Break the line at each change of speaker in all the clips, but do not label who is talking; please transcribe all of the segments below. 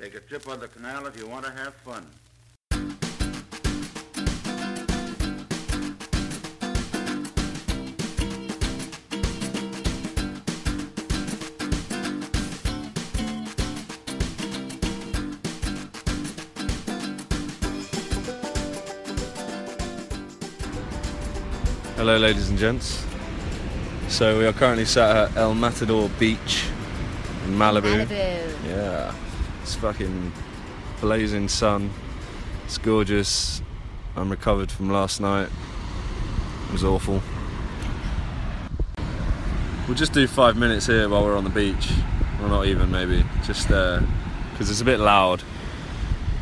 Take a trip on the canal if you want to have fun.
Hello, ladies and gents. So we are currently sat at El Matador Beach in Malibu.
Malibu.
Yeah, it's fucking blazing sun. It's gorgeous. I'm recovered from last night. It was awful. We'll just do five minutes here while we're on the beach. Well, not even, maybe. Just because it's a bit loud,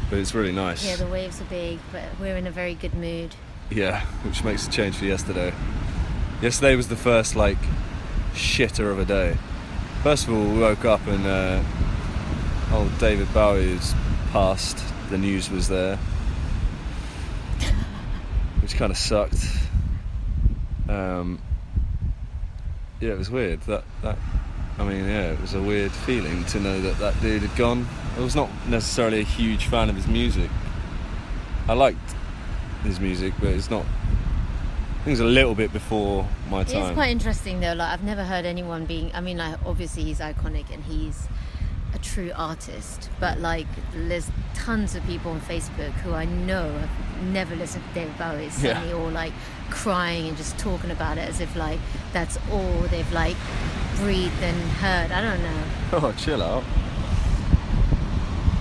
but it's really nice.
Yeah, the waves are big, but we're in a very good mood.
Yeah, which makes a change for yesterday. Yesterday was the first like shitter of a day. First of all, we woke up and uh, old David Bowie was passed. The news was there, which kind of sucked. Um, yeah, it was weird. That that I mean, yeah, it was a weird feeling to know that that dude had gone. I was not necessarily a huge fan of his music. I liked his music, but it's not. I think it's a little bit before my time.
It's quite interesting though. Like I've never heard anyone being. I mean, like obviously he's iconic and he's a true artist. But like, there's tons of people on Facebook who I know have never listened to David Bowie
Yeah.
suddenly or like crying and just talking about it as if like that's all they've like breathed and heard. I don't know.
Oh, chill out.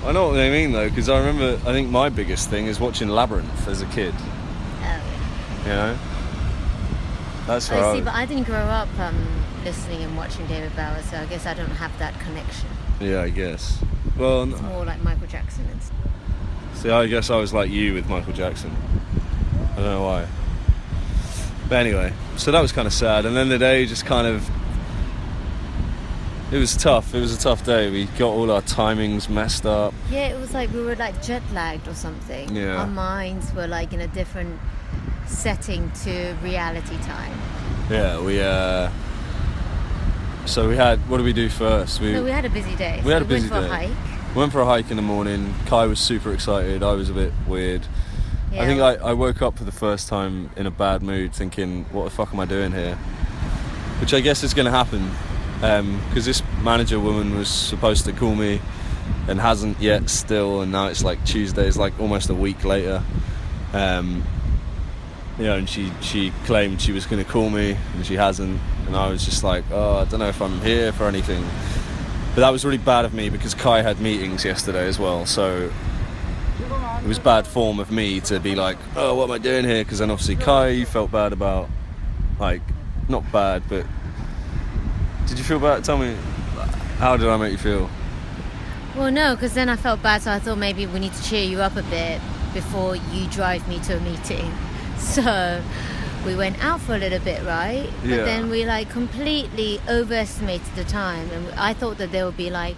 I know what they mean though, because I remember. I think my biggest thing is watching Labyrinth as a kid.
Oh,
You know, that's
yeah.
where
I
I
see,
was-
but I didn't grow up um, listening and watching David Bowie, so I guess I don't have that connection.
Yeah, I guess. Well,
It's more like Michael Jackson and stuff.
see, I guess I was like you with Michael Jackson. I don't know why. But anyway, so that was kind of sad, and then the day just kind of. It was tough. It was a tough day. We got all our timings messed up.
Yeah, it was like we were like jet lagged or something.
Yeah.
Our minds were like in a different setting to reality time.
Yeah, we. uh So we had. What did we do first? We,
So we had a busy day.
We
so
had a
we
busy
went for
day.
a hike.
Went for a hike in the morning. Kae was super excited. I was a bit weird.
Yeah.
I think I, I woke up for the first time in a bad mood, thinking, "What the fuck am I doing here?" Which I guess is going to happen, because this manager woman was supposed to call me, and hasn't yet still, and now it's like Tuesday. It's like almost a week later. Um, you know, and she she claimed she was going to call me, and she hasn't. And I was just like, "Oh, I don't know if I'm here for anything." But that was really bad of me because Kae had meetings yesterday as well, so it was bad form of me to be like, oh, what am I doing here? Because then obviously Kae you felt bad about, like, not bad, but did you feel bad? Tell me, how did I make you feel?
Well, no, because then I felt bad, so I thought maybe we need to cheer you up a bit before you drive me to a meeting. So we went out for a little bit, right? But
Yeah.
then we like completely overestimated the time, and I thought that there would be like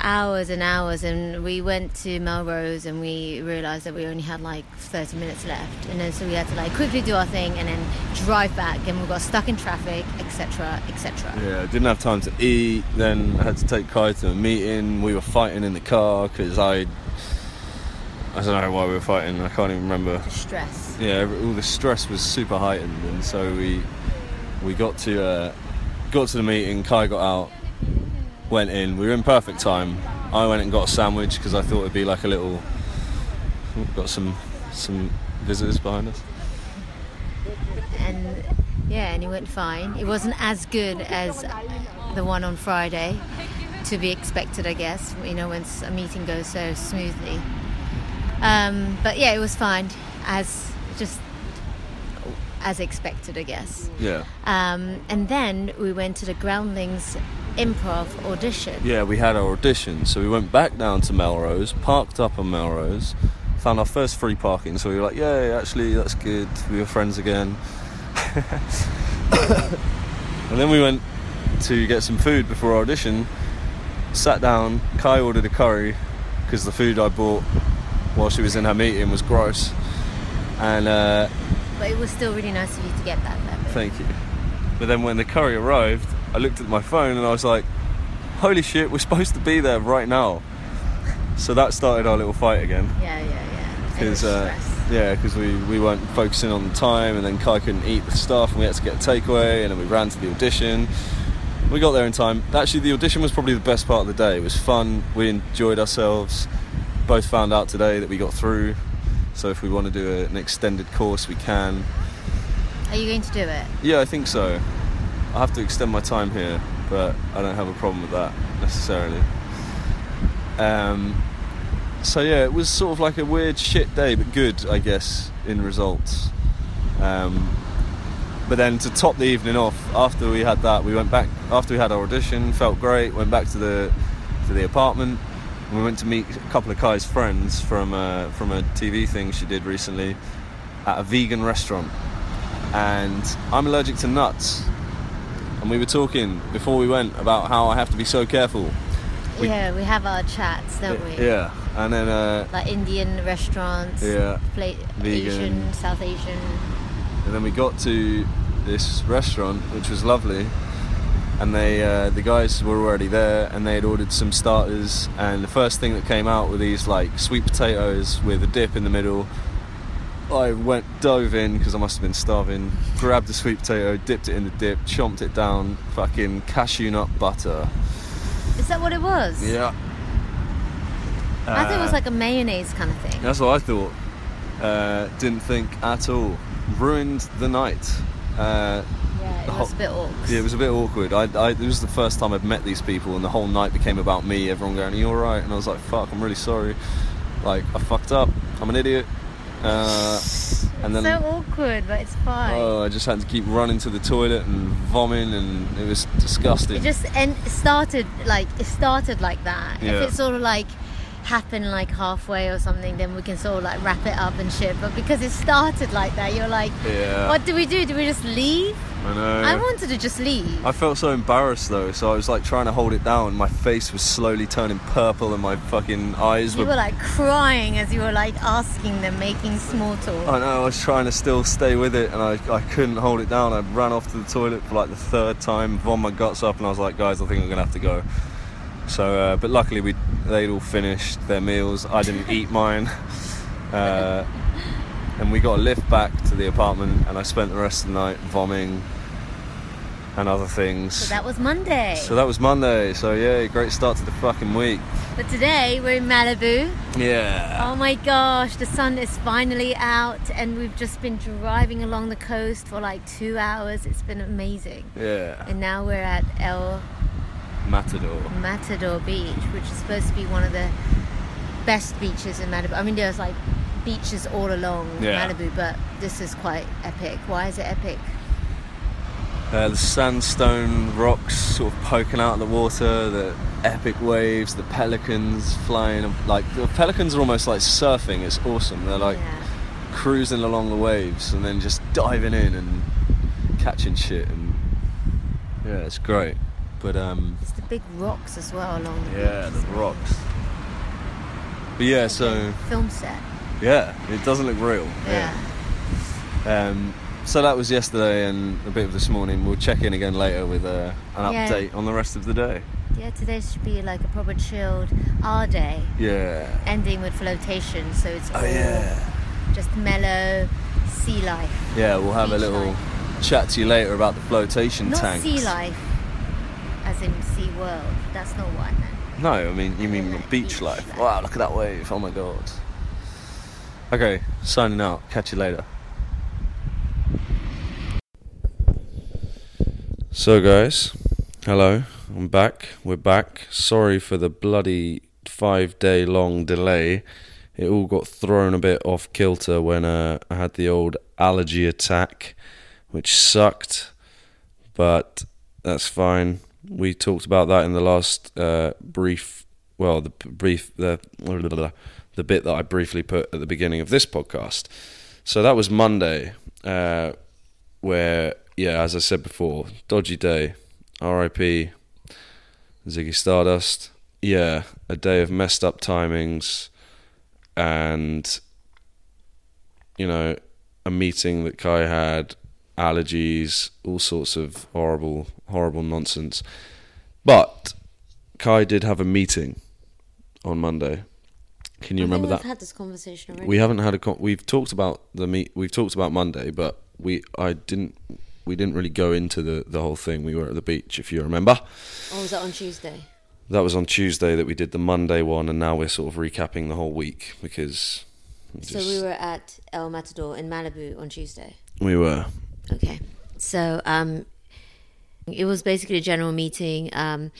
hours and hours, and we went to Melrose and we realized that we only had like 30 minutes left, and then so we had to like quickly do our thing and then drive back, and we got stuck in traffic, etc., etc.
Yeah, didn't have time to eat. Then I had to take Kae to a meeting. We were fighting in the car because I, I don't know why we were fighting. I can't even remember.
Stress.
yeah, all the stress was super heightened, and so we we got to uh, got to the meeting. Kae got out, went in. We were in perfect time. I went and got a sandwich because I thought it'd be like a little. Got some some visitors behind us.
and yeah, and it went fine. It wasn't as good as the one on Friday, to be expected, I guess. You know, when a meeting goes so smoothly. Um, but yeah, it was fine, as just as expected, I guess.
Yeah,
Um, and then we went to the Groundlings improv audition.
yeah. We had our audition, so we went back down to Melrose, parked up on Melrose, found our first free parking. So we were like, "Yay! Actually, that's good. We were friends again." and then we went to get some food before our audition. Sat down. Kae ordered a curry because the food I bought while she was in her meeting was gross. And uh,
But it was still really nice of you to get that. bit.
thank you. But then when the curry arrived, I looked at my phone and I was like, "Holy shit! We're supposed to be there right now." so that started our little fight again.
Yeah, yeah, yeah.
Because uh, yeah, because we, we weren't focusing on the time, and then Kae couldn't eat the stuff, and we had to get a takeaway, and then we ran to the audition. We got there in time. Actually, the audition was probably the best part of the day. It was fun. We enjoyed ourselves. Both found out today that we got through. So if we want to do a, an extended course, we can.
Are you going to do it?
Yeah, I think so. I have to extend my time here, but I don't have a problem with that necessarily. Um, so yeah, it was sort of like a weird shit day, but good, I guess, in results. Um, but then to top the evening off, after we had that, we went back. After we had our audition, felt great. Went back to the to the apartment. And we went to meet a couple of Kae's friends from uh, from a TV thing she did recently at a vegan restaurant. And I'm allergic to nuts. And we were talking before we went about how I have to be so careful. We-
yeah, we have our chats, don't we?
Yeah. And then uh,
Like Indian restaurants,
Yeah.
pla-. Asian, South Asian.
And then we got to this restaurant, which was lovely. And they, uh, the guys were already there, and they had ordered some starters. And the first thing that came out were these like sweet potatoes with a dip in the middle. I went dove in because I must have been starving. Grabbed the sweet potato, dipped it in the dip, chomped it down. Fucking cashew nut butter.
Is that what it was?
Yeah.
I thought it was
Uh,
like a mayonnaise kind of thing.
That's what I thought. Uh, didn't think at all. Ruined the night.
Yeah, it
the
was
whole-
a bit awkward.
Yeah, it was a bit awkward. I, I, it was the first time I'd met these people, and the whole night became about me. Everyone going, "Are you all right?" And I was like, "Fuck, I'm really sorry. Like, I fucked up. I'm an idiot." Uh, and then,
so awkward, but it's fine.
oh, I just had to keep running to the toilet and vomiting, and it was disgusting.
It just and started like it started like that.
Yeah.
If it sort of like happened like halfway or something, then we can sort of like wrap it up and shit. But because it started like that, you're like,
yeah,
what do we do? Do we just leave?
I know.
I wanted to just leave.
I felt so embarrassed though, so I was like trying to hold it down. My face was slowly turning purple, and my fucking eyes
you were like crying as you were like asking them, making small talk.
I know, I was trying to still stay with it and I, I couldn't hold it down. I ran off to the toilet for like the third time, vomited my guts up, and I was like, guys, I think I'm gonna have to go. So, uh, but luckily we they'd all finished their meals. I didn't eat mine. Uh, and we got a lift back to the apartment, and I spent the rest of the night vomiting and other things.
So that was Monday.
So that was Monday. So yeah, great start to the fucking week.
but today we're in Malibu.
Yeah.
Oh my gosh, the sun is finally out, and we've just been driving along the coast for like two hours. It's been amazing.
Yeah.
And now we're at El
Matador.
Matador Beach, which is supposed to be one of the best beaches in Malibu. I mean, there's like beaches all along
Yeah.
Malibu, but this is quite epic. Why is it epic?
Uh, the sandstone rocks sort of poking out of the water, the epic waves, the pelicans flying. Like the pelicans are almost like surfing. It's awesome. They're like
yeah.
cruising along the waves and then just diving in and catching shit. And yeah, it's great. But um,
It's the big rocks as well along the
yeah,
beach.
the rocks. But yeah, so
film set.
yeah, it doesn't look real.
Yeah.
Um, so that was yesterday and a bit of this morning. We'll check in again later with uh, an
Yeah.
update on the rest of the day.
yeah. today should be like a proper chilled R day.
Yeah.
ending with flotation, so it's
Oh yeah.
just mellow sea life.
Yeah, we'll have a little
life.
chat to you later about the flotation
Not
tanks.
sea life, as in Sea World. That's not what I meant.
No, I mean you mean
Like
beach,
beach
life.
life.
Wow, look at that wave! Oh my god. Okay, signing out. Catch you later. So guys, hello. I'm back. We're back. Sorry for the bloody five day long delay. It all got thrown a bit off kilter when uh, I had the old allergy attack, which sucked. But that's fine. We talked about that in the last uh, brief, well, the brief, the the bit that I briefly put at the beginning of this podcast. So that was Monday, uh, where yeah, as I said before, dodgy day. R.I.P. Ziggy Stardust. Yeah, a day of messed up timings, and you know, a meeting that Kae had, allergies, all sorts of horrible, horrible nonsense. But Kae did have a meeting on Monday, Can you
I
remember that?
We've had this conversation already.
We haven't had a. Con- we've talked about the meet. We've talked about Monday, but we I didn't. We didn't really go into the the whole thing. We were at the beach, if you remember.
Or was that on Tuesday?
That was on Tuesday that we did the Monday one, and now we're sort of recapping the whole week because.
So we were at El Matador in Malibu on Tuesday.
We were.
Okay. So um, it was basically a general meeting um,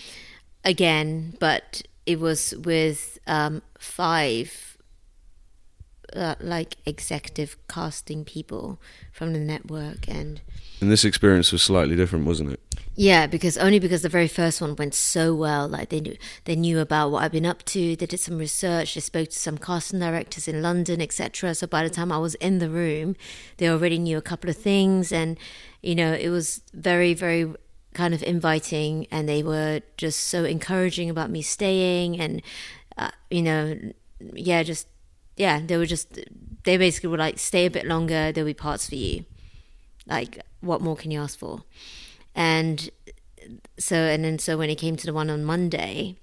again, but it was with um, five uh, like executive casting people from the network and
And this experience was slightly different, wasn't it?
yeah because only because the very first one went so well like they knew they knew about what i've been up to they did some research they spoke to some casting directors in london etc so by the time i was in the room they already knew a couple of things and you know it was very very kind of inviting and they were just so encouraging about me staying and uh, you know yeah just yeah they were just they basically were like stay a bit longer there'll be parts for you. Like what more can you ask for? And so and then so when it came to the one on monday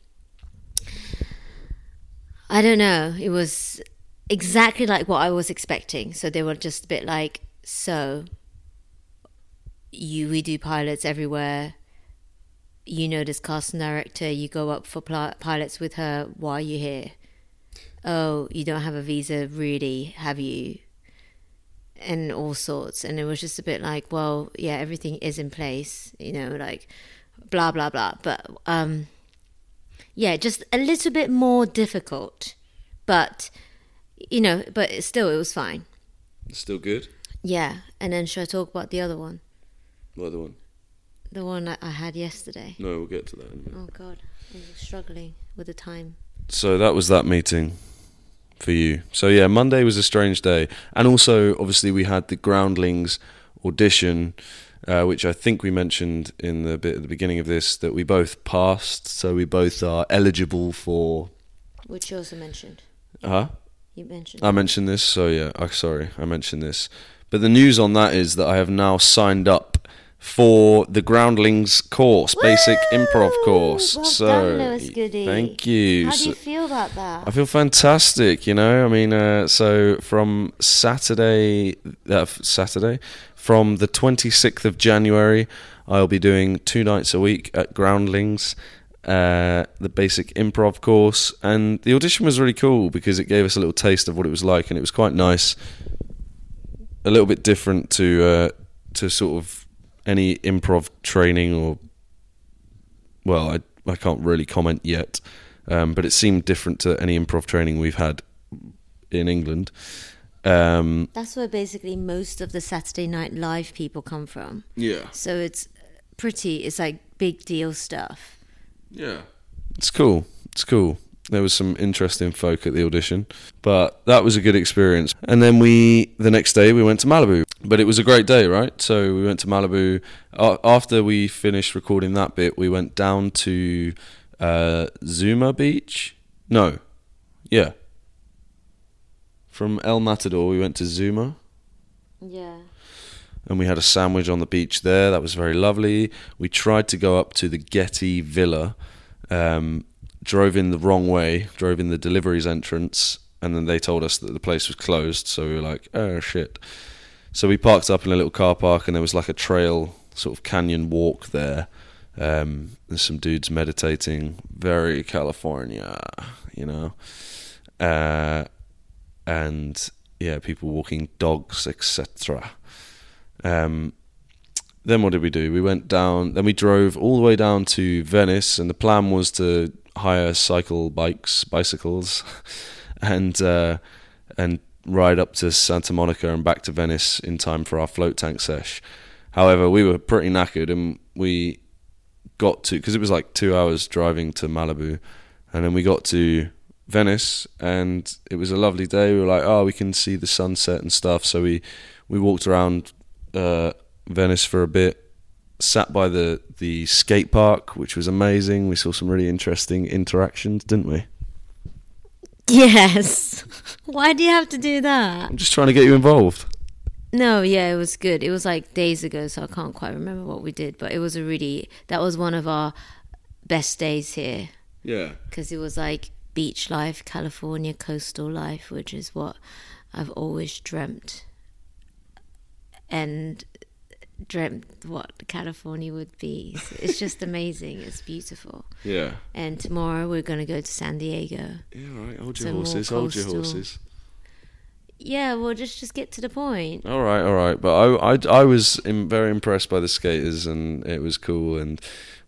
i don't know it was exactly like what i was expecting. So they were just a bit like so you we do pilots everywhere. You know this casting director you go up for pl- pilots with her why are you here? Oh you don't have a visa really have you? And all sorts. And it was just a bit like well yeah everything is in place you know like blah blah blah. But um yeah just a little bit more difficult. But you know but still it was fine.
Still good.
yeah and then should i talk about the other one
What other one?
the one that i had yesterday
No, we'll get to that. In a minute.
oh god i'm struggling with the time
So that was that meeting for you. So yeah, Monday was a strange day, and also obviously we had the Groundlings audition, uh, which I think we mentioned in the bit at the beginning of this that we both passed. So we both are eligible for.
which you also mentioned
Huh?
you mentioned
I mentioned this, so yeah. I sorry, I mentioned this. But the news on that is that I have now signed up for the Groundlings course, basic improv course.
Well
so
done, Lewis Goody.
thank you.
how do
So-
you feel about that
I feel fantastic, you know. I mean, uh, so from Saturday, uh, Saturday, from the 26th of January, I'll be doing two nights a week at Groundlings, uh, the basic improv course, and the audition was really cool because it gave us a little taste of what it was like, and it was quite nice. A little bit different to uh, to sort of any improv training or well, I I can't really comment yet, um, but it seemed different to any improv training we've had in England. Um,
That's where basically most of the Saturday Night Live people come from.
yeah,
So it's pretty, it's like big deal stuff.
yeah, it's cool. It's cool. There was some interesting folk at the audition, but that was a good experience. And then we, the next day, we went to Malibu. But it was a great day, right? So we went to Malibu. Uh, after we finished recording that bit, we went down to uh, Zuma Beach. No, yeah. From El Matador, we went to Zuma.
Yeah.
and we had a sandwich on the beach there. That was very lovely. We tried to go up to the Getty Villa, um, drove in the wrong way, drove in the deliveries entrance, and then they told us that the place was closed. So we were like, oh shit. So we parked up in a little car park, and there was like a trail, sort of canyon walk there. Um, there's some dudes meditating, very California, you know. Uh, and yeah, people walking dogs, etc. Um, then what did we do? We went down. Then we drove all the way down to Venice, and the plan was to hire cycle bikes, bicycles, and uh, and ride up to Santa Monica and back to Venice in time for our float tank sesh. However, we were pretty knackered, and we got to because it was like two hours driving to Malibu, and then we got to Venice, and it was a lovely day. We were like, oh, we can see the sunset and stuff. So we we walked around uh, Venice for a bit, sat by the the skate park, which was amazing. We saw some really interesting interactions, didn't we?
Yes. Why do you have to do that?
I'm just trying to get you involved.
No, yeah, it was good. It was like days ago, so I can't quite remember what we did, but it was a really, that was one of our best days here
Yeah.
because it was like beach life, California coastal life, which is what I've always dreamt and dreamt what California would be. It's just amazing. It's beautiful.
Yeah.
And tomorrow we're going to go to San Diego.
Yeah, all right. Hold your
more
horses. Hold your horses.
Yeah, well, just just get to the point.
All right, all right. But I, I, I was very impressed by the skaters, and it was cool. And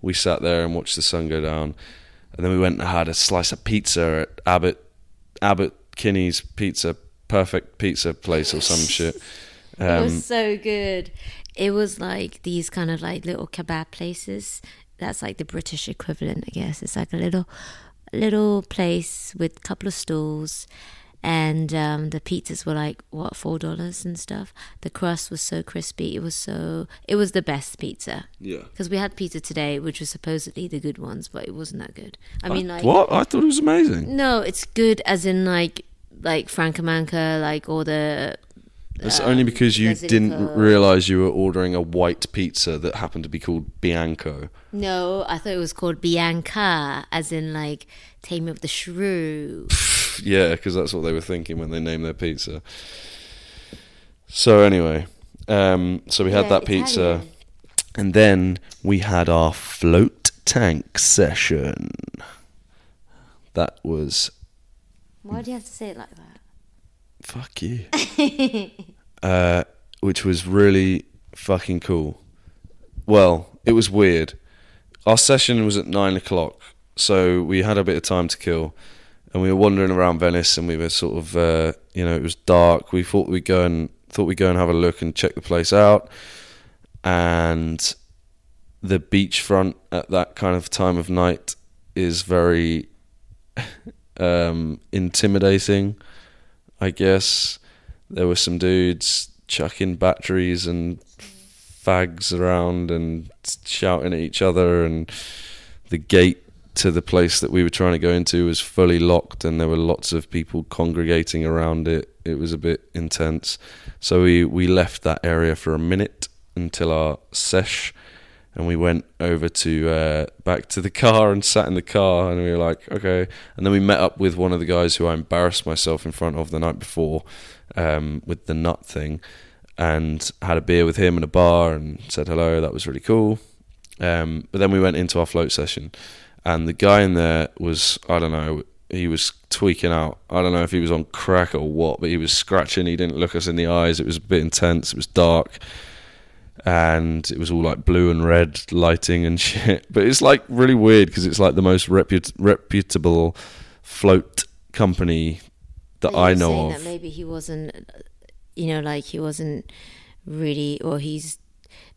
we sat there and watched the sun go down, and then we went and had a slice of pizza at Abbot, Abbot Kinney's Pizza, perfect pizza place or some shit.
it
Um,
was so good. It was like these kind of like little kebab places. That's like the British equivalent, I guess. It's like a little little place with a couple of stools and um, the pizzas were like what four dollars and stuff the crust was so crispy it was so it was the best pizza
yeah.
because we had pizza today which was supposedly the good ones but it wasn't that good i mean like
what? I thought it was amazing.
no it's good as in like like Franco Manca like all the
It's
um,
only because you didn't realize you were ordering a white pizza that happened to be called Bianco.
No, I thought it was called Bianca, as in like Tame of the Shrew.
Yeah, because that's what they were thinking when they named their pizza. So anyway, um, so we had
Yeah,
that pizza,
Italian.
and then we had our float tank session. That was
Why do you have to say it like that?
Fuck you, uh, which was really fucking cool. Well, it was weird. Our session was at nine o'clock, so we had a bit of time to kill, and we were wandering around Venice, and we were sort of, uh, you know, it was dark. We thought we'd go and thought we'd go and have a look and check the place out, and the beachfront at that kind of time of night is very um, intimidating. I guess there were some dudes chucking batteries and fags around and shouting at each other, and the gate to the place that we were trying to go into was fully locked, and there were lots of people congregating around it. It was a bit intense, so we we left that area for a minute until our sesh. And we went over to uh, back to the car and sat in the car, and we were like, okay. And then we met up with one of the guys who I embarrassed myself in front of the night before, um, with the nut thing, and had a beer with him in a bar and said hello. That was really cool. Um, but then we went into our float session, and the guy in there was I don't know. He was tweaking out. I don't know if he was on crack or what, but he was scratching. He didn't look us in the eyes. It was a bit intense. It was dark and it was all like blue and red lighting and shit. But it's like really weird because it's like the most reput- reputable float company that I know of.
That maybe he wasn't, you know, like he wasn't really, or he's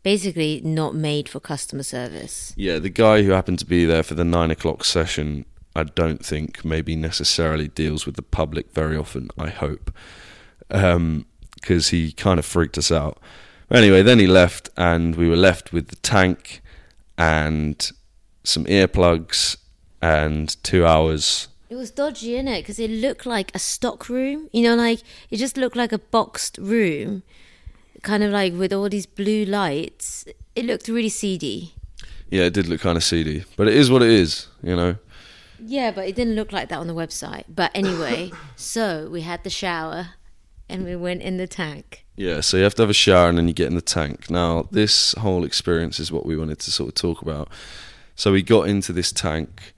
basically not made for customer service.
Yeah, the guy who happened to be there for the nine o'clock session, I don't think maybe necessarily deals with the public very often. I hope, um, because he kind of freaked us out. Anyway, then he left, and we were left with the tank and some earplugs and two hours.
It was dodgy, innit? Because it looked like a stock room. You know, like it just looked like a boxed room, kind of like with all these blue lights. It looked really seedy.
Yeah, it did look kind of seedy, but it is what it is, you know.
Yeah, but it didn't look like that on the website. But anyway, so we had the shower and we went in the tank.
Yeah, so you have to have a shower and then you get in the tank. Now, this whole experience is what we wanted to sort of talk about. So we got into this tank.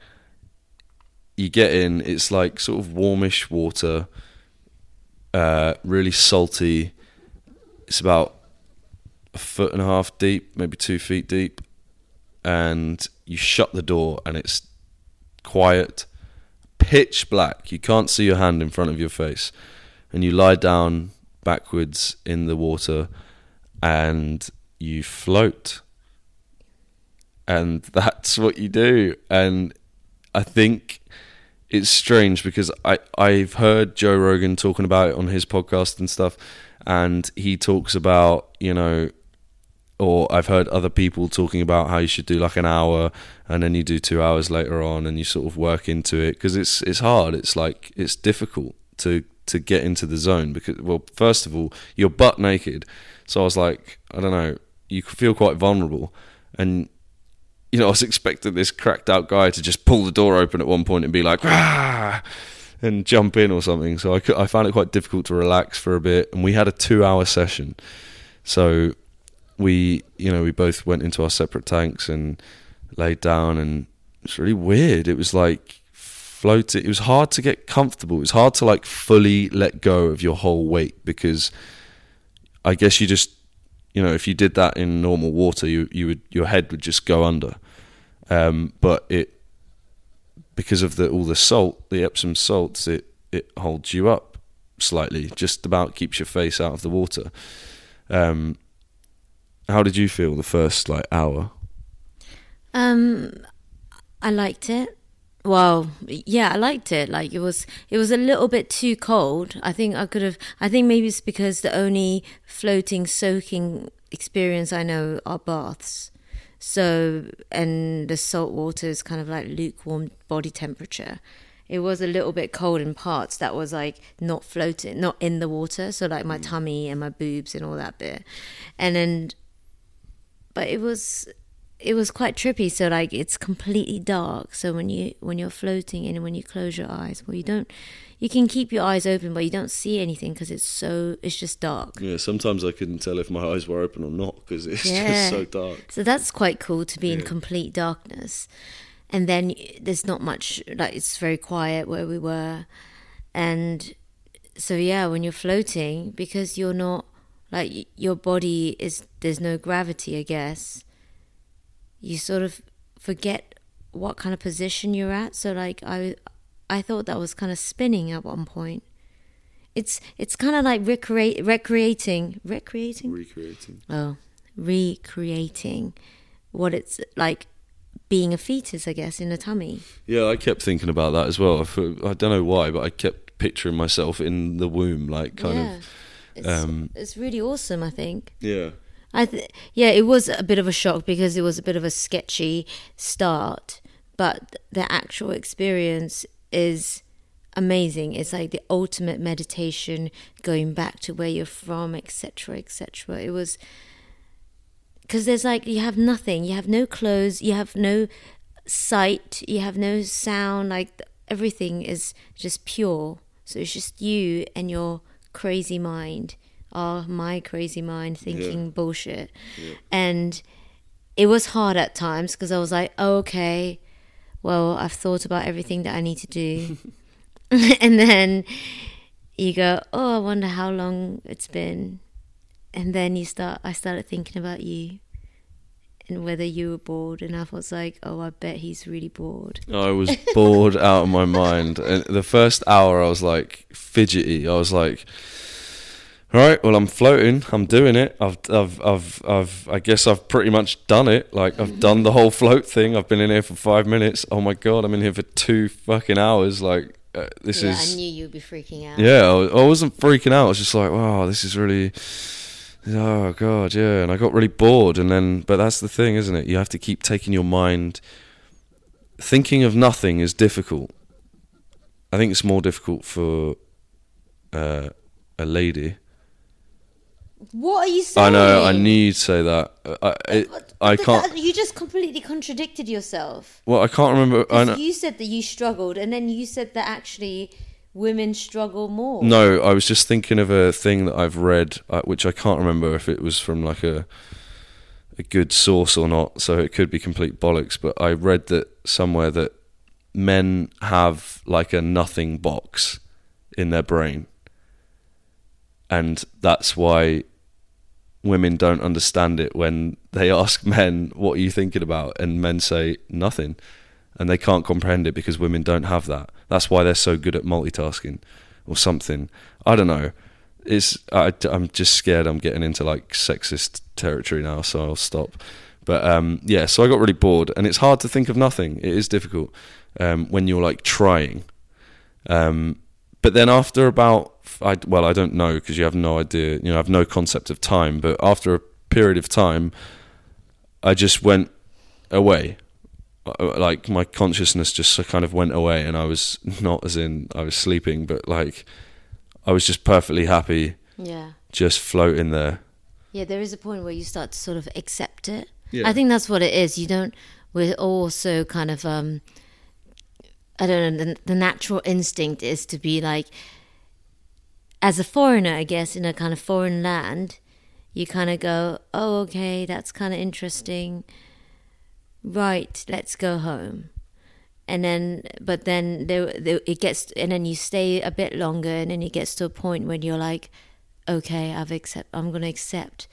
You get in, it's like sort of warmish water, uh, really salty. It's about a foot and a half deep, maybe two feet deep. And you shut the door and it's quiet, pitch black. You can't see your hand in front of your face. And you lie down backwards in the water and you float. And that's what you do. And I think it's strange because I, I've heard Joe Rogan talking about it on his podcast and stuff. And he talks about, you know, or I've heard other people talking about how you should do like an hour and then you do two hours later on and you sort of work into it because it's it's hard. It's like it's difficult to to get into the zone because well, first of all, you're butt naked. So I was like, I don't know, you feel quite vulnerable and you know, I was expecting this cracked out guy to just pull the door open at one point and be like, ah, and jump in or something. So I, I found it quite difficult to relax for a bit. And we had a two hour session. So we, you know, we both went into our separate tanks and laid down. And it's really weird. It was like floating. It was hard to get comfortable. It was hard to like fully let go of your whole weight because I guess you just you know, if you did that in normal water, you you would your head would just go under. Um, but it because of the all the salt, the Epsom salts, it it holds you up slightly, just about keeps your face out of the water. Um, how did you feel the first like hour?
Um, I liked it. Well, yeah, I liked it. Like it was, it was a little bit too cold. I think I could have. I think maybe it's because the only floating, soaking experience I know are baths. So, and the salt water is kind of like lukewarm body temperature. It was a little bit cold in parts that was like not floating, not in the water. So, like my mm. tummy and my boobs and all that bit. And then, but it was it was quite trippy so like it's completely dark. So when you when you're floating and when you close your eyes well you don't you can keep your eyes open but you don't see anything because it's so it's just dark.
Yeah, sometimes I couldn't tell if my eyes were open or not because it's
Yeah.
just so dark.
so that's quite cool to be in complete darkness. And then there's not much like it's very quiet where we were. And so yeah when you're floating because you're not like your body is there's no gravity i guess you sort of forget what kind of position you're at so like i i thought that was kind of spinning at one point it's it's kind of like recreate recreating recreating
Recreating.
oh recreating what it's like being a fetus i guess in a tummy
Yeah, I kept thinking about that as well. I, I don't know why, but I kept picturing myself in the womb, like kind
yeah
of.
it's,
um,
it's really awesome i think
Yeah.
I th- yeah, it was a bit of a shock because it was a bit of a sketchy start, but the actual experience is amazing. It's like the ultimate meditation, going back to where you're from, etc., etc. It was because there's like you have nothing, you have no clothes, you have no sight, you have no sound. Like everything is just pure. So it's just you and your crazy mind, or my crazy mind thinking bullshit. And it was hard at times because I was like, oh, okay, well, I've thought about everything that I need to do. and then you go, oh, I wonder how long it's been. And then you start, I started thinking about you and whether you were bored. And I was like, oh, I bet he's really bored.
I was bored out of my mind. And the first hour, I was like fidgety. I was like, "All right, well, I'm floating. I'm doing it. I've, I've, I've, I've. I guess I've pretty much done it. Like I've done the whole float thing. I've been in here for five minutes. Oh my god, I'm in here for two fucking hours. Like uh, this
yeah,
is.
I knew you'd be freaking out.
Yeah, I I wasn't freaking out. I was just like, wow, this is really. Oh god, yeah. And I got really bored. And then, but that's the thing, isn't it? You have to keep taking your mind. Thinking of nothing is difficult. I think it's more difficult for uh, a lady.
What are you saying?
I know. I knew you'd say that. I, it, I can't.
that- you just completely contradicted yourself.
Well, I can't remember. I.
You said that you struggled, and then you said that actually women struggle more.
No, I was just thinking of a thing that I've read, uh, which I can't remember if it was from like a a good source or not. So it could be complete bollocks. But I read that somewhere that men have like a nothing box in their brain, and that's why women don't understand it when they ask men, "What are you thinking about?" and men say nothing and they can't comprehend it because women don't have that. That's why they're so good at multitasking or something. I don't know. It's I, am just scared I'm getting into like sexist territory now, so I'll stop. But um, yeah, so I got really bored, and it's hard to think of nothing. It is difficult um, when you're like trying. Um, but then after about, I, well, I don't know because you have no idea. You know, I have no concept of time. But after a period of time, I just went away uh, like my consciousness just kind of went away and I was not as in I was sleeping but like I was just perfectly happy
Yeah.
just floating there
Yeah, there is a point where you start to sort of accept it.
Yeah.
I think that's what it is. You don't we're all so kind of um I don't know the, the natural instinct is to be like as a foreigner, I guess, in a kind of foreign land, you kind of go, "Oh, okay, that's kind of interesting." Right, let's go home. And then, but then there, there, it gets, and then you stay a bit longer, and then it gets to a point when you're like, "Okay, I've accept, I'm going to accept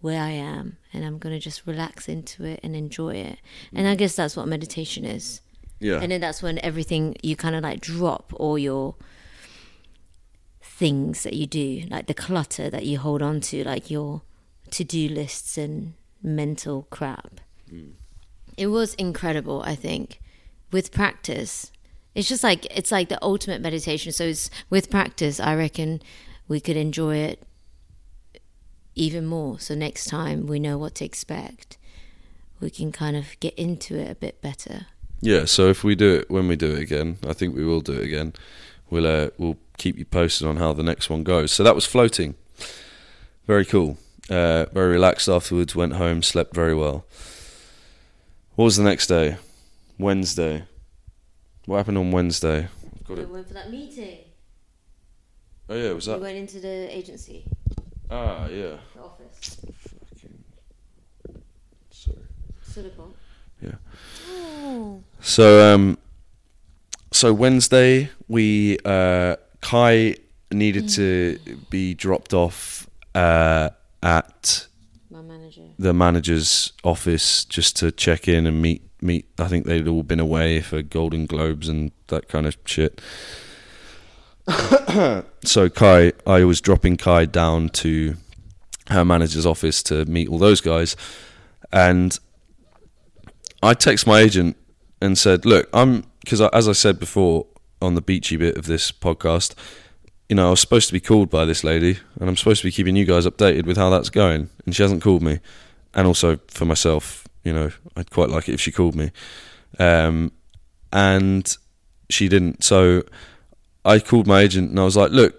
where I am, and I'm going to just relax into it and enjoy it." And I mm. guess that's what meditation is.
Yeah.
And then that's when everything you kind of like drop all your things that you do, like the clutter that you hold on to, like your to do lists and mental crap. Mm. It was incredible, I think. With practice, it's just like it's like the ultimate meditation. So it's with practice, I reckon we could enjoy it even more. So next time we know what to expect, we can kind of get into it a bit better.
Yeah, so if we do it when we do it again, I think we will do it again. We'll uh, we'll keep you posted on how the next one goes. So that was floating. Very cool. Uh, very relaxed afterwards. Went home, slept very well. What was the next day? Wednesday. What happened on Wednesday? I've got
We
it.
went for that meeting.
Oh yeah, was that?
We went into the agency,
Ah yeah.
the office.
Fucking. Sorry.
Silicon.
Yeah.
Oh.
So um, so Wednesday we uh, Kae needed to be dropped off uh, at
My manager.
the manager's office just to check in and meet meet. I think they'd all been away for Golden Globes and that kind of shit. so Kae, I was dropping Kae down to her manager's office to meet all those guys, and I text my agent and said, "Look, I'm because as I said before on the beachy bit of this podcast." You know, I was supposed to be called by this lady, and I'm supposed to be keeping you guys updated with how that's going. And she hasn't called me, and also for myself, you know, I'd quite like it if she called me. Um, and she didn't. So I called my agent and I was like, "Look,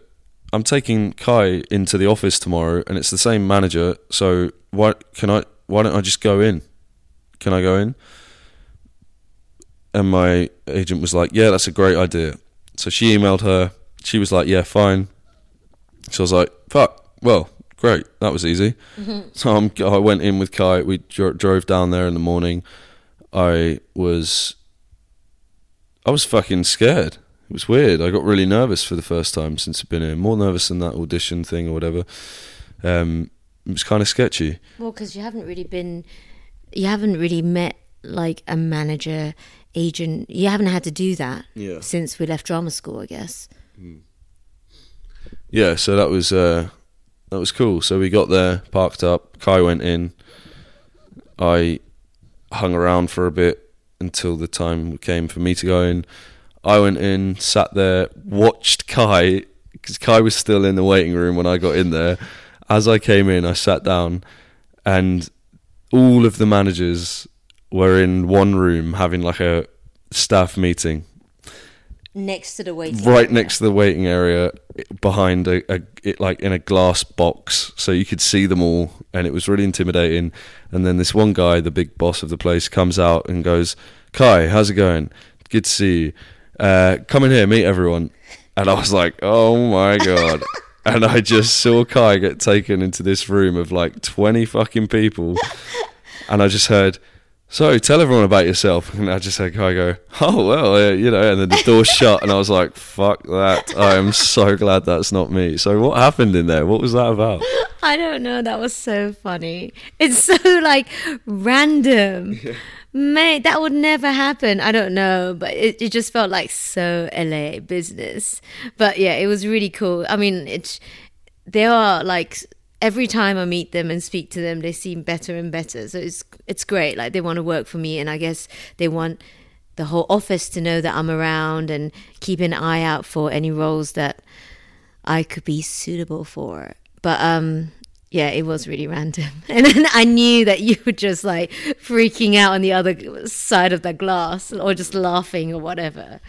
I'm taking Kae into the office tomorrow, and it's the same manager. So why can I? Why don't I just go in? Can I go in?" And my agent was like, "Yeah, that's a great idea." So she emailed her. She was like, "Yeah, fine." So I was like, "Fuck, well, great, that was easy." So I'm, I went in with Kae. We dro- drove down there in the morning. I was, I was fucking scared. It was weird. I got really nervous for the first time since I've been here. More nervous than that audition thing or whatever. Um, it was kind of sketchy.
Well, because you haven't really been, you haven't really met like a manager, agent. You haven't had to do that
Yeah.
since we left drama school, I guess.
Yeah, so that was uh, that was cool. So we got there, parked up. Kae went in. I hung around for a bit until the time came for me to go in. I went in, sat there, watched Kae because Kae was still in the waiting room when I got in there. As I came in, I sat down, and all of the managers were in one room having like a staff meeting.
Next to the waiting.
right next to the waiting area behind a, a it, like in a glass box. So you could see them all and it was really intimidating. And then this one guy the big boss of the place comes out and goes kae how's it going? Good to see you. Uh, come in here meet everyone. And i was like oh my god and i just saw kae get taken into this room of like 20 fucking people and i just heard so tell everyone about yourself. And I just heard Kae go, oh, well, uh, you know, and then the door shut. And I was like, fuck that. I am so glad that's not me. So what happened in there? What was that about?
I don't know. That was so funny. It's so like random. Mate, that would never happen. I don't know, but it, it just felt like so LA business. But yeah, it was really cool. I mean, it's they are like every time I meet them and speak to them, they seem better and better. So it's it's great. Like they want to work for me, and I guess they want the whole office to know that I'm around and keep an eye out for any roles that I could be suitable for. But um yeah, it was really random. And then I knew that you were just like freaking out on the other side of the glass or just laughing or whatever.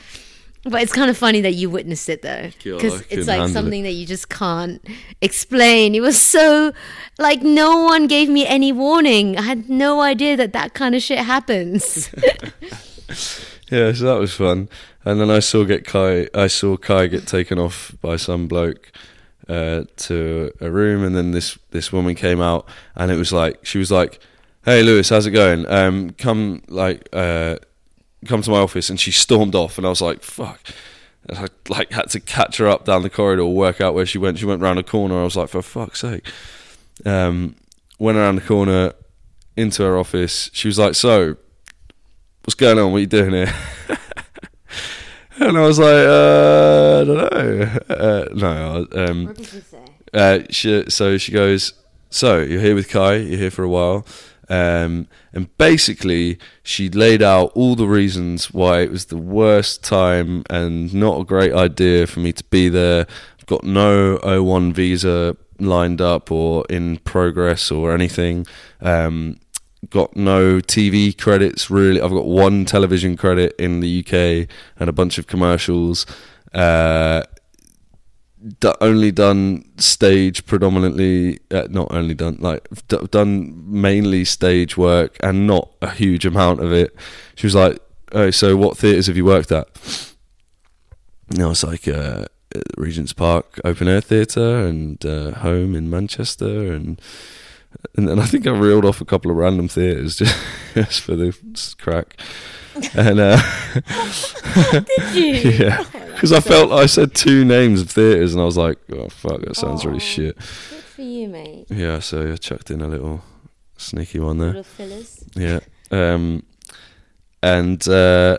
But it's kind of funny that you witnessed it though, because it's like
handle it.
something that you just can't explain. It was so like no one gave me any warning. I had no idea that that kind of shit happens.
Yeah, so that was fun. And then I saw get Kae. I saw Kae get taken off by some bloke uh, to a room, and then this this woman came out, and it was like she was like, "Hey, Lewis, how's it going? Um, come like uh, come to my office." And she stormed off, and I was like, "Fuck." And I like had to catch her up down the corridor, work out where she went. She went round a corner. I was like, "For fuck's sake!" Um, went around the corner into her office. She was like, "So, what's going on? What are you doing here?" and I was like, uh, I don't know. Uh, no, um,
what did you say?
uh, she, so she goes, so you're here with Kae. You're here for a while. Um, and basically, she laid out all the reasons why it was the worst time and not a great idea for me to be there. I've got no O1 visa lined up or in progress or anything. Um, got no TV credits really. I've got one television credit in the UK and a bunch of commercials. Uh, d- only done stage predominantly, uh, not only done like d- done mainly stage work and not a huge amount of it. She was like, "Oh, so what theatres have you worked at?" And I was like, uh, Regent's Park Open Air Theatre and uh, Home in Manchester and and then I think I reeled off a couple of random theatres just, just for the crack. And uh,
Did you?
yeah, because I felt I said two names of theatres and I was like, oh fuck, that sounds really shit.
Good for you, mate.
Yeah, so I chucked in a little sneaky one there.
Little fillers.
Yeah. Um, and uh,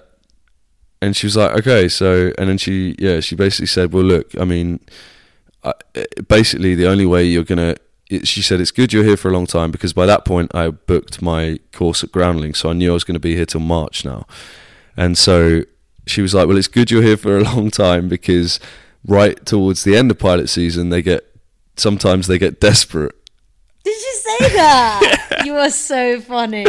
and she was like, okay, so and then she yeah she basically said, well, look, I mean, I, basically the only way you're gonna. It, she said it's good you're here for a long time because by that point I booked my course at Groundling, so I knew I was going to be here till March now, and so she was like, well, it's good you're here for a long time because right towards the end of pilot season they get sometimes they get desperate
Did you say that? you are so funny.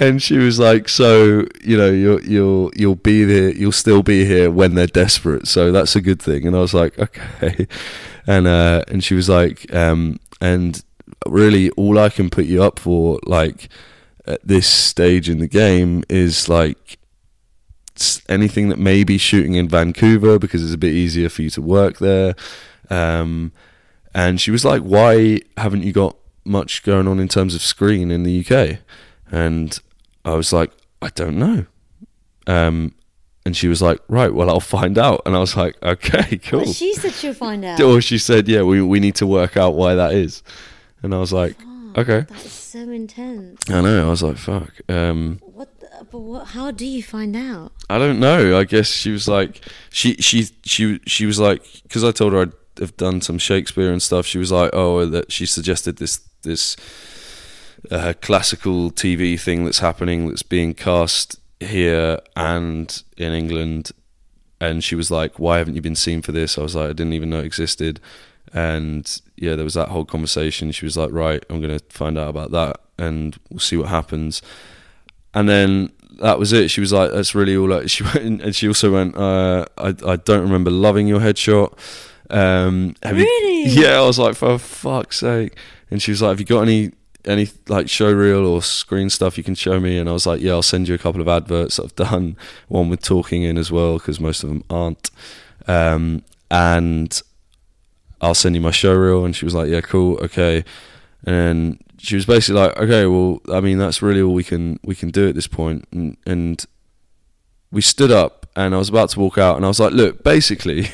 and she was like, "So you know, you'll you'll you'll be there. You'll still be here when they're desperate. So that's a good thing." And I was like, "Okay," and uh, and she was like, um, "And really, all I can put you up for, like at this stage in the game, is like." Anything that may be shooting in Vancouver because it's a bit easier for you to work there, um, and she was like, "Why haven't you got much going on in terms of screen in the UK?" And I was like, I don't know. Um, and she was like, right, well, I'll find out. And I was like, okay, cool.
But she said she'll find out.
or she said, yeah, we we need to work out why that is. And I was like,
Fuck,
okay.
That is so intense.
I know. I was like, fuck. Um,
What? The, but what? How do you find out?
I don't know. I guess she was like, she she she she was like, because I told her I'd have done some Shakespeare and stuff. She was like, oh, that she suggested this this uh, classical TV thing that's happening that's being cast here and in England. And she was like, why haven't you been seen for this? I was like, I didn't even know it existed. And yeah, there was that whole conversation. She was like, right, I'm going to find out about that and we'll see what happens. And then that was it. She was like, "That's really all." Like, she went, and she also went, uh, "I I don't remember loving your headshot." Um, have you-
Really?
yeah, I was like, "For fuck's sake!" And she was like, "Have you got any any like show reel or screen stuff you can show me?" And I was like, "Yeah, I'll send you a couple of adverts I've done. One with talking in as well because most of them aren't." Um, and I'll send you my show reel. And she was like, yeah, cool, okay. And she was basically like, okay, well, I mean, that's really all we can we can do at this point. And, and we stood up, and I was about to walk out, and I was like, look, basically,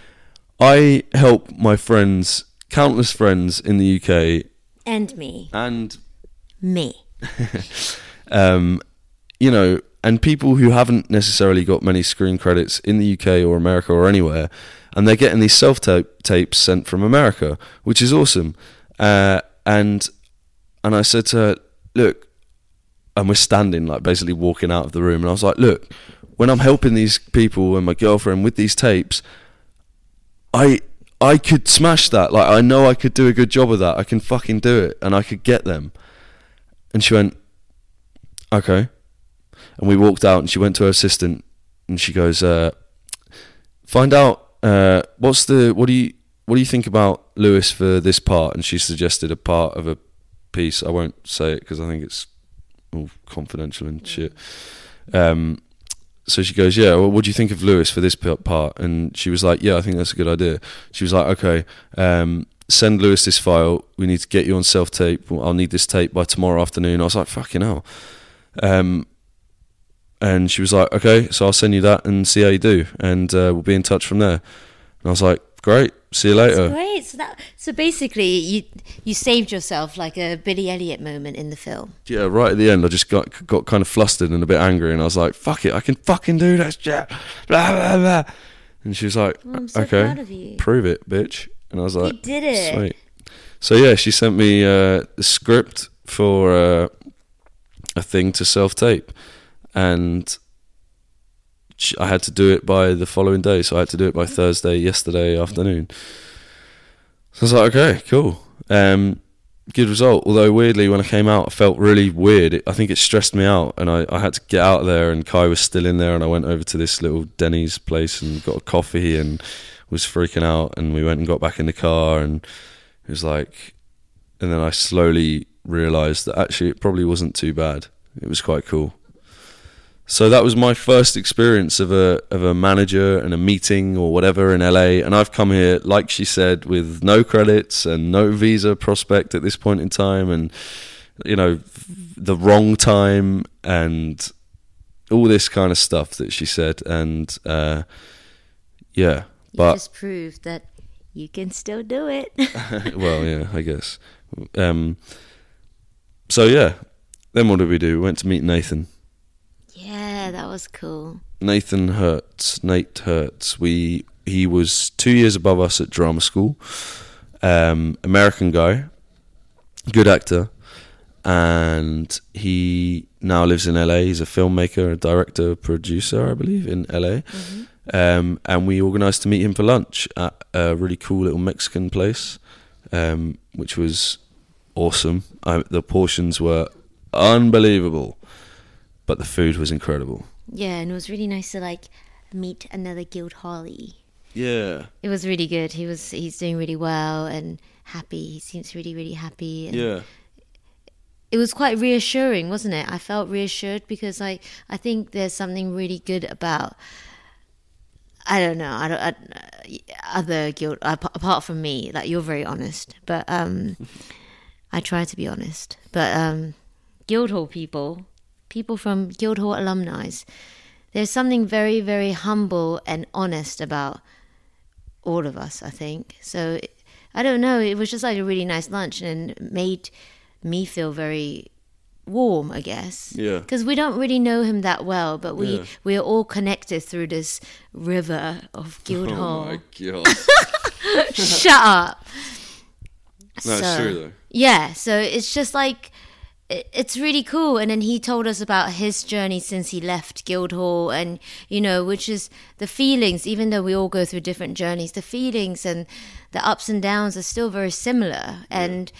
I help my friends, countless friends in the UK,
And me.
and
Me.
um, you know, and people who haven't necessarily got many screen credits in the UK or America or anywhere, and they're getting these self tapes sent from America, which is awesome. Uh, and and I said to her, look, and we're standing like basically walking out of the room, and I was like, look, when I'm helping these people and my girlfriend with these tapes, I I could smash that. Like I know I could do a good job of that. I can fucking do it, and I could get them. And she went, okay. And we walked out, and she went to her assistant, and she goes, uh, find out uh, what's the what do you what do you think about Lewis for this part? And she suggested a part of a piece. I won't say it because I think it's all confidential and shit. Um, so she goes, yeah. Well, what do you think of Lewis for this part? And she was like, yeah, I think that's a good idea. She was like, okay, um, send Lewis this file. We need to get you on self tape. I'll need this tape by tomorrow afternoon. I was like, fucking hell. Um, and she was like, okay, so I'll send you that and see how you do, and uh, we'll be in touch from there. And I was like, great, see you later.
Great. So that so basically you you saved yourself like a Billy Elliot moment in the film.
Yeah, right at the end, I just got got kind of flustered and a bit angry, and I was like, "Fuck it, I can fucking do this shit." Blah blah blah. And she was like,
Oh, so
"Okay,
proud of you.
prove it, bitch." And I was like,
you did it.
"Sweet." So yeah, she sent me uh, the script for uh, a thing to self tape, and I had to do it by the following day. So I had to do it by Thursday, yesterday afternoon. So I was like, "Okay, cool." Um, good result. Although weirdly, when I came out, I felt really weird. It, I think it stressed me out, and I, I had to get out there. And Kae was still in there, and I went over to this little Denny's place and got a coffee and was freaking out. And we went and got back in the car, and it was like, and then I slowly realised that actually it probably wasn't too bad. It was quite cool. So that was my first experience of a of a manager and a meeting or whatever in LA. And I've come here, like she said, with no credits and no visa prospect at this point in time, and you know, the wrong time and all this kind of stuff that she said. And uh, yeah,
You
but
just proved that you can still do it.
well, yeah, I guess. Um, so yeah, then what did we do? We went to meet Nathan.
Yeah, that was cool.
Nathan Hertz. Nate Hertz. We he was two years above us at drama school. Um, American guy, good actor, and he now lives in LA. He's a filmmaker, a director, producer, I believe, in LA. Um, and we organised to meet him for lunch at a really cool little Mexican place, um, which was awesome. I, the portions were unbelievable, but the food was incredible.
Yeah, and it was really nice to like meet another Guild Holly.
Yeah,
It was really good. He was he's doing really well and happy. He seems really really happy. And
yeah,
It was quite reassuring, wasn't it? I felt reassured because I I think there's something really good about. I don't know. I don't. I, other guild apart from me, like you're very honest, but um, I try to be honest. But um, Guildhall people, people from Guildhall alumni, there's something very very humble and honest about all of us. I think so. I don't know. It was just like a really nice lunch and made me feel very warm, I guess.
Yeah.
Because we don't really know him that well, but we
Yeah.
we are all connected through this river of Guildhall.
Oh my god,
Shut up.
no,
So-
true though.
Yeah, so it's just like it's really cool. And then he told us about his journey since he left Guildhall and you know which is the feelings even though we all go through different journeys the feelings and the ups and downs are still very similar. And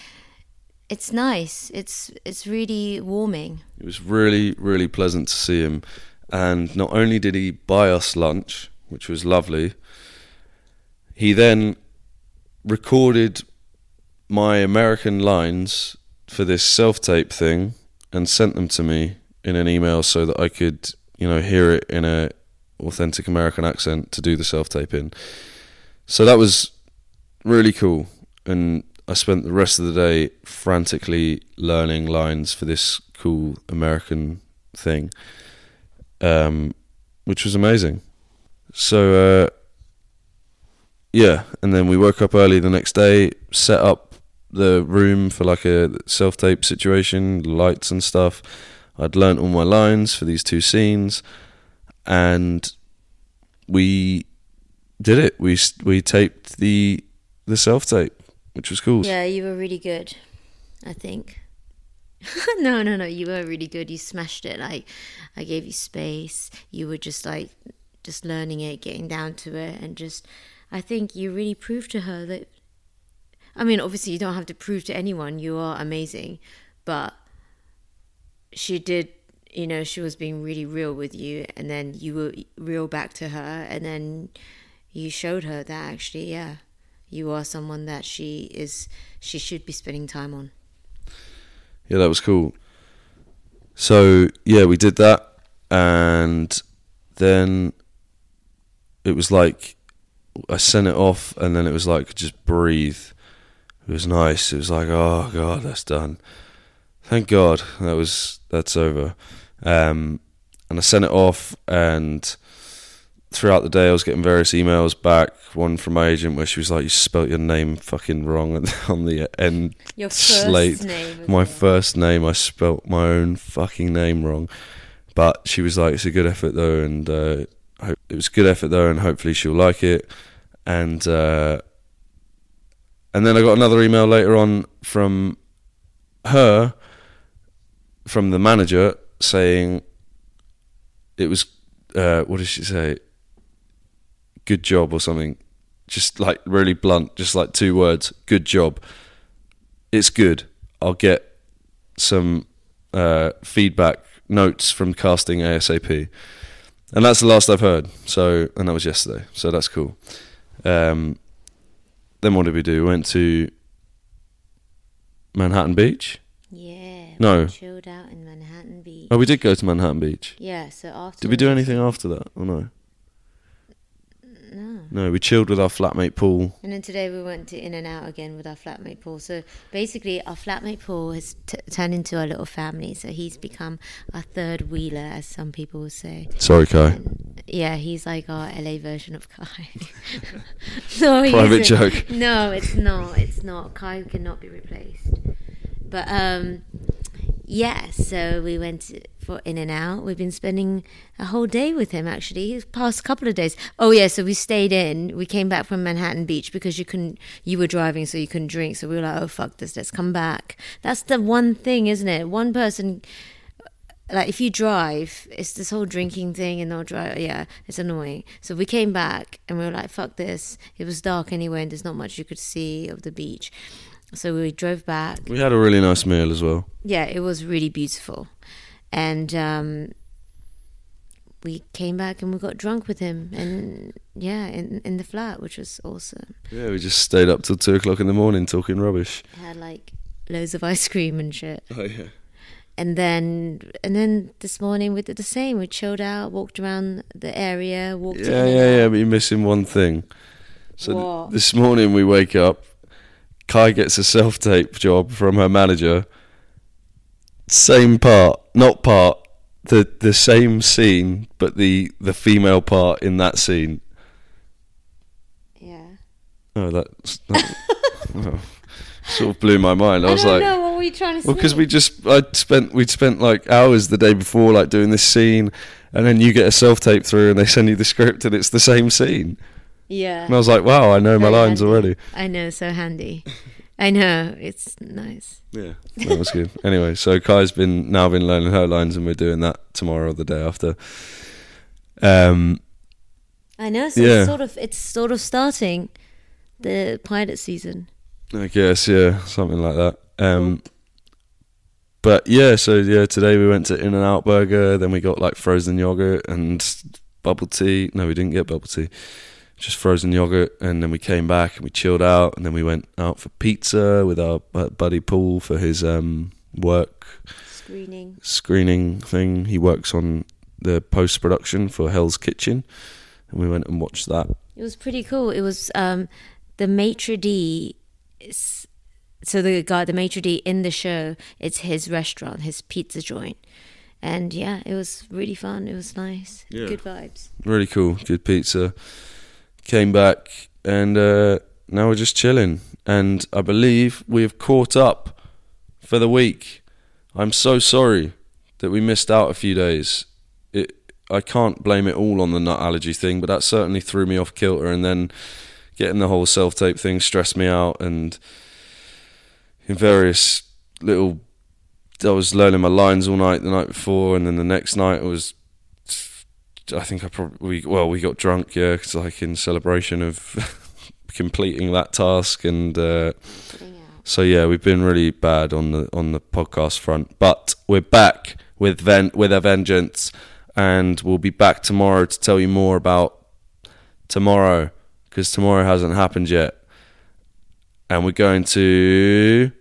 it's nice. It's it's really warming.
It was really, really pleasant to see him. And not only did he buy us lunch, which was lovely, he then recorded my American lines for this self tape thing and sent them to me in an email so that I could, you know, hear it in a authentic American accent to do the self tape in. So that was really cool. And I spent the rest of the day frantically learning lines for this cool American thing, um, which was amazing. So, uh, yeah, and then we woke up early the next day, set up the room for like a self tape situation, lights and stuff. I'd learnt all my lines for these two scenes, and we did it. We we taped the the self tape, which was cool.
yeah you were really good i think no no no you were really good you smashed it like i gave you space you were just like just learning it getting down to it and just i think you really proved to her that i mean obviously you don't have to prove to anyone you are amazing but she did you know she was being really real with you and then you were real back to her and then you showed her that actually, yeah, you are someone that she is. She should be spending time on.
Yeah, that was cool. So yeah, we did that, and then it was like I sent it off, and then it was like just breathe. It was nice. It was like, oh god, that's done. Thank God that was that's over. Um, and I sent it off, and throughout the day, I was getting various emails back. One from my agent where she was like, "You spelt your name fucking wrong on the end
Your first
slate.
name.
My
well.
first name, I spelt my own fucking name wrong." But she was like, "It's a good effort though," and uh, it was a good effort though, and hopefully she'll like it. And uh, and then I got another email later on from her, from the manager, saying it was uh, what did she say? Good job or something. Just like really blunt, just like two words. Good job. It's good. I'll get some uh, feedback notes from casting ASAP, and that's the last I've heard. So, and that was yesterday. So that's cool. Um, then what did we do? We went to Manhattan Beach.
Yeah.
No.
we Chilled out in Manhattan Beach.
Oh, we did go to Manhattan Beach.
Yeah. So after.
Did we do anything after that or no?
No.
We chilled with our flatmate Paul.
And then today we went to In-N-Out again with our flatmate Paul. So basically, our flatmate Paul has t- turned into our little family. So he's become our third wheeler, as some people will say.
Sorry, Kae.
And yeah, he's like our LA version of Kae. no,
Private joke.
No, it's not. It's not. Kae cannot be replaced. But um, yeah. So we went for In-N-Out. We've been spending a whole day with him. Actually, his past couple of days. Oh yeah. So we stayed in. We came back from Manhattan Beach because you couldn't. You were driving, so you couldn't drink. So we were like, oh fuck this. Let's come back. That's the one thing, isn't it? One person like if you drive, it's this whole drinking thing and not drive. Yeah, it's annoying. So we came back and we were like, "Fuck this!" It was dark anyway, and there's not much you could see of the beach. So we drove back.
We had a really nice meal as well.
Yeah, it was really beautiful, and um, we came back and we got drunk with him, and yeah, in in the flat, which was awesome.
Yeah, we just stayed up till two o'clock in the morning talking rubbish.
Had like loads of ice cream and shit.
Oh yeah.
and then and then this morning we did the same. We chilled out, walked around the area, walked.
Yeah, yeah, yeah. But you're missing one thing. So th- this morning we wake up. Kae gets a self tape job from her manager. Same part, not part, the the same scene, but the the female part in that scene.
Yeah.
Oh, that's that, oh, sort of blew my mind. I,
I,
was
don't
like,
know what were you trying to
Well, because we just I spent we'd spent like hours the day before like doing this scene, and then you get a self tape through, and they send you the script, and it's the same scene.
Yeah.
And I was like, wow, I know my
Very
lines
handy.
already.
I know, so handy. I know, it's nice.
Yeah, that was good. anyway, so Kae's been now been learning her lines, and we're doing that tomorrow or the day after. Um,
I know. So
Yeah.
it's sort of it's sort of starting the pilot season.
I guess yeah, something like that. Um, but yeah, so yeah, today we went to In-N-Out Burger, then we got like frozen yogurt and bubble tea. No, we didn't get bubble tea, just frozen yogurt. And then we came back and we chilled out, and then we went out for pizza with our buddy Paul for his um, work
Screening.
screening thing. He works on the post production for Hell's Kitchen, and we went and watched that.
It was pretty cool. It was um, the maitre d. So the guy, the maitre d in the show, it's his restaurant, his pizza joint, and yeah, it was really fun. It was nice.
Yeah.
Good vibes.
really cool, good pizza. Came back and uh, now we're just chilling. And I believe we have caught up for the week. I'm so sorry that we missed out a few days. It, I can't blame it all on the nut allergy thing, but that certainly threw me off kilter. And then getting the whole self tape thing stressed me out. And in various little, I was learning my lines all night the night before, and then the next night I was I think I probably well we got drunk yeah 'cause like in celebration of completing that task and uh,
out.
so yeah we've been really bad on the on the podcast front but we're back with ven- with a vengeance and we'll be back tomorrow to tell you more about tomorrow because tomorrow hasn't happened yet. And we're going to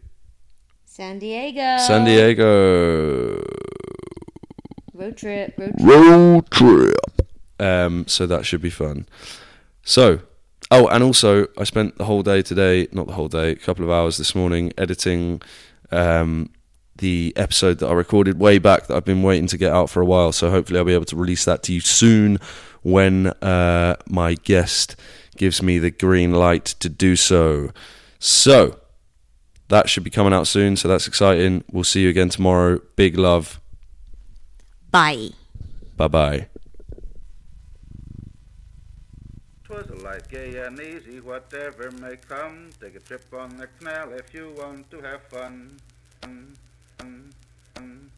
San Diego.
San Diego.
Road trip. Road trip.
road trip. Um, so that should be fun. So, oh, and also I spent the whole day today, not the whole day, a couple of hours this morning editing um, the episode that I recorded way back that I've been waiting to get out for a while. So hopefully I'll be able to release that to you soon when uh, my guest gives me the green light to do so. So. That should be coming out soon, so that's exciting. We'll see you again tomorrow. Big love.
Bye.
Bye bye.
Twas a life gay and easy, whatever may come. Take a trip on the canal if you want to have fun. Mm, mm, mm,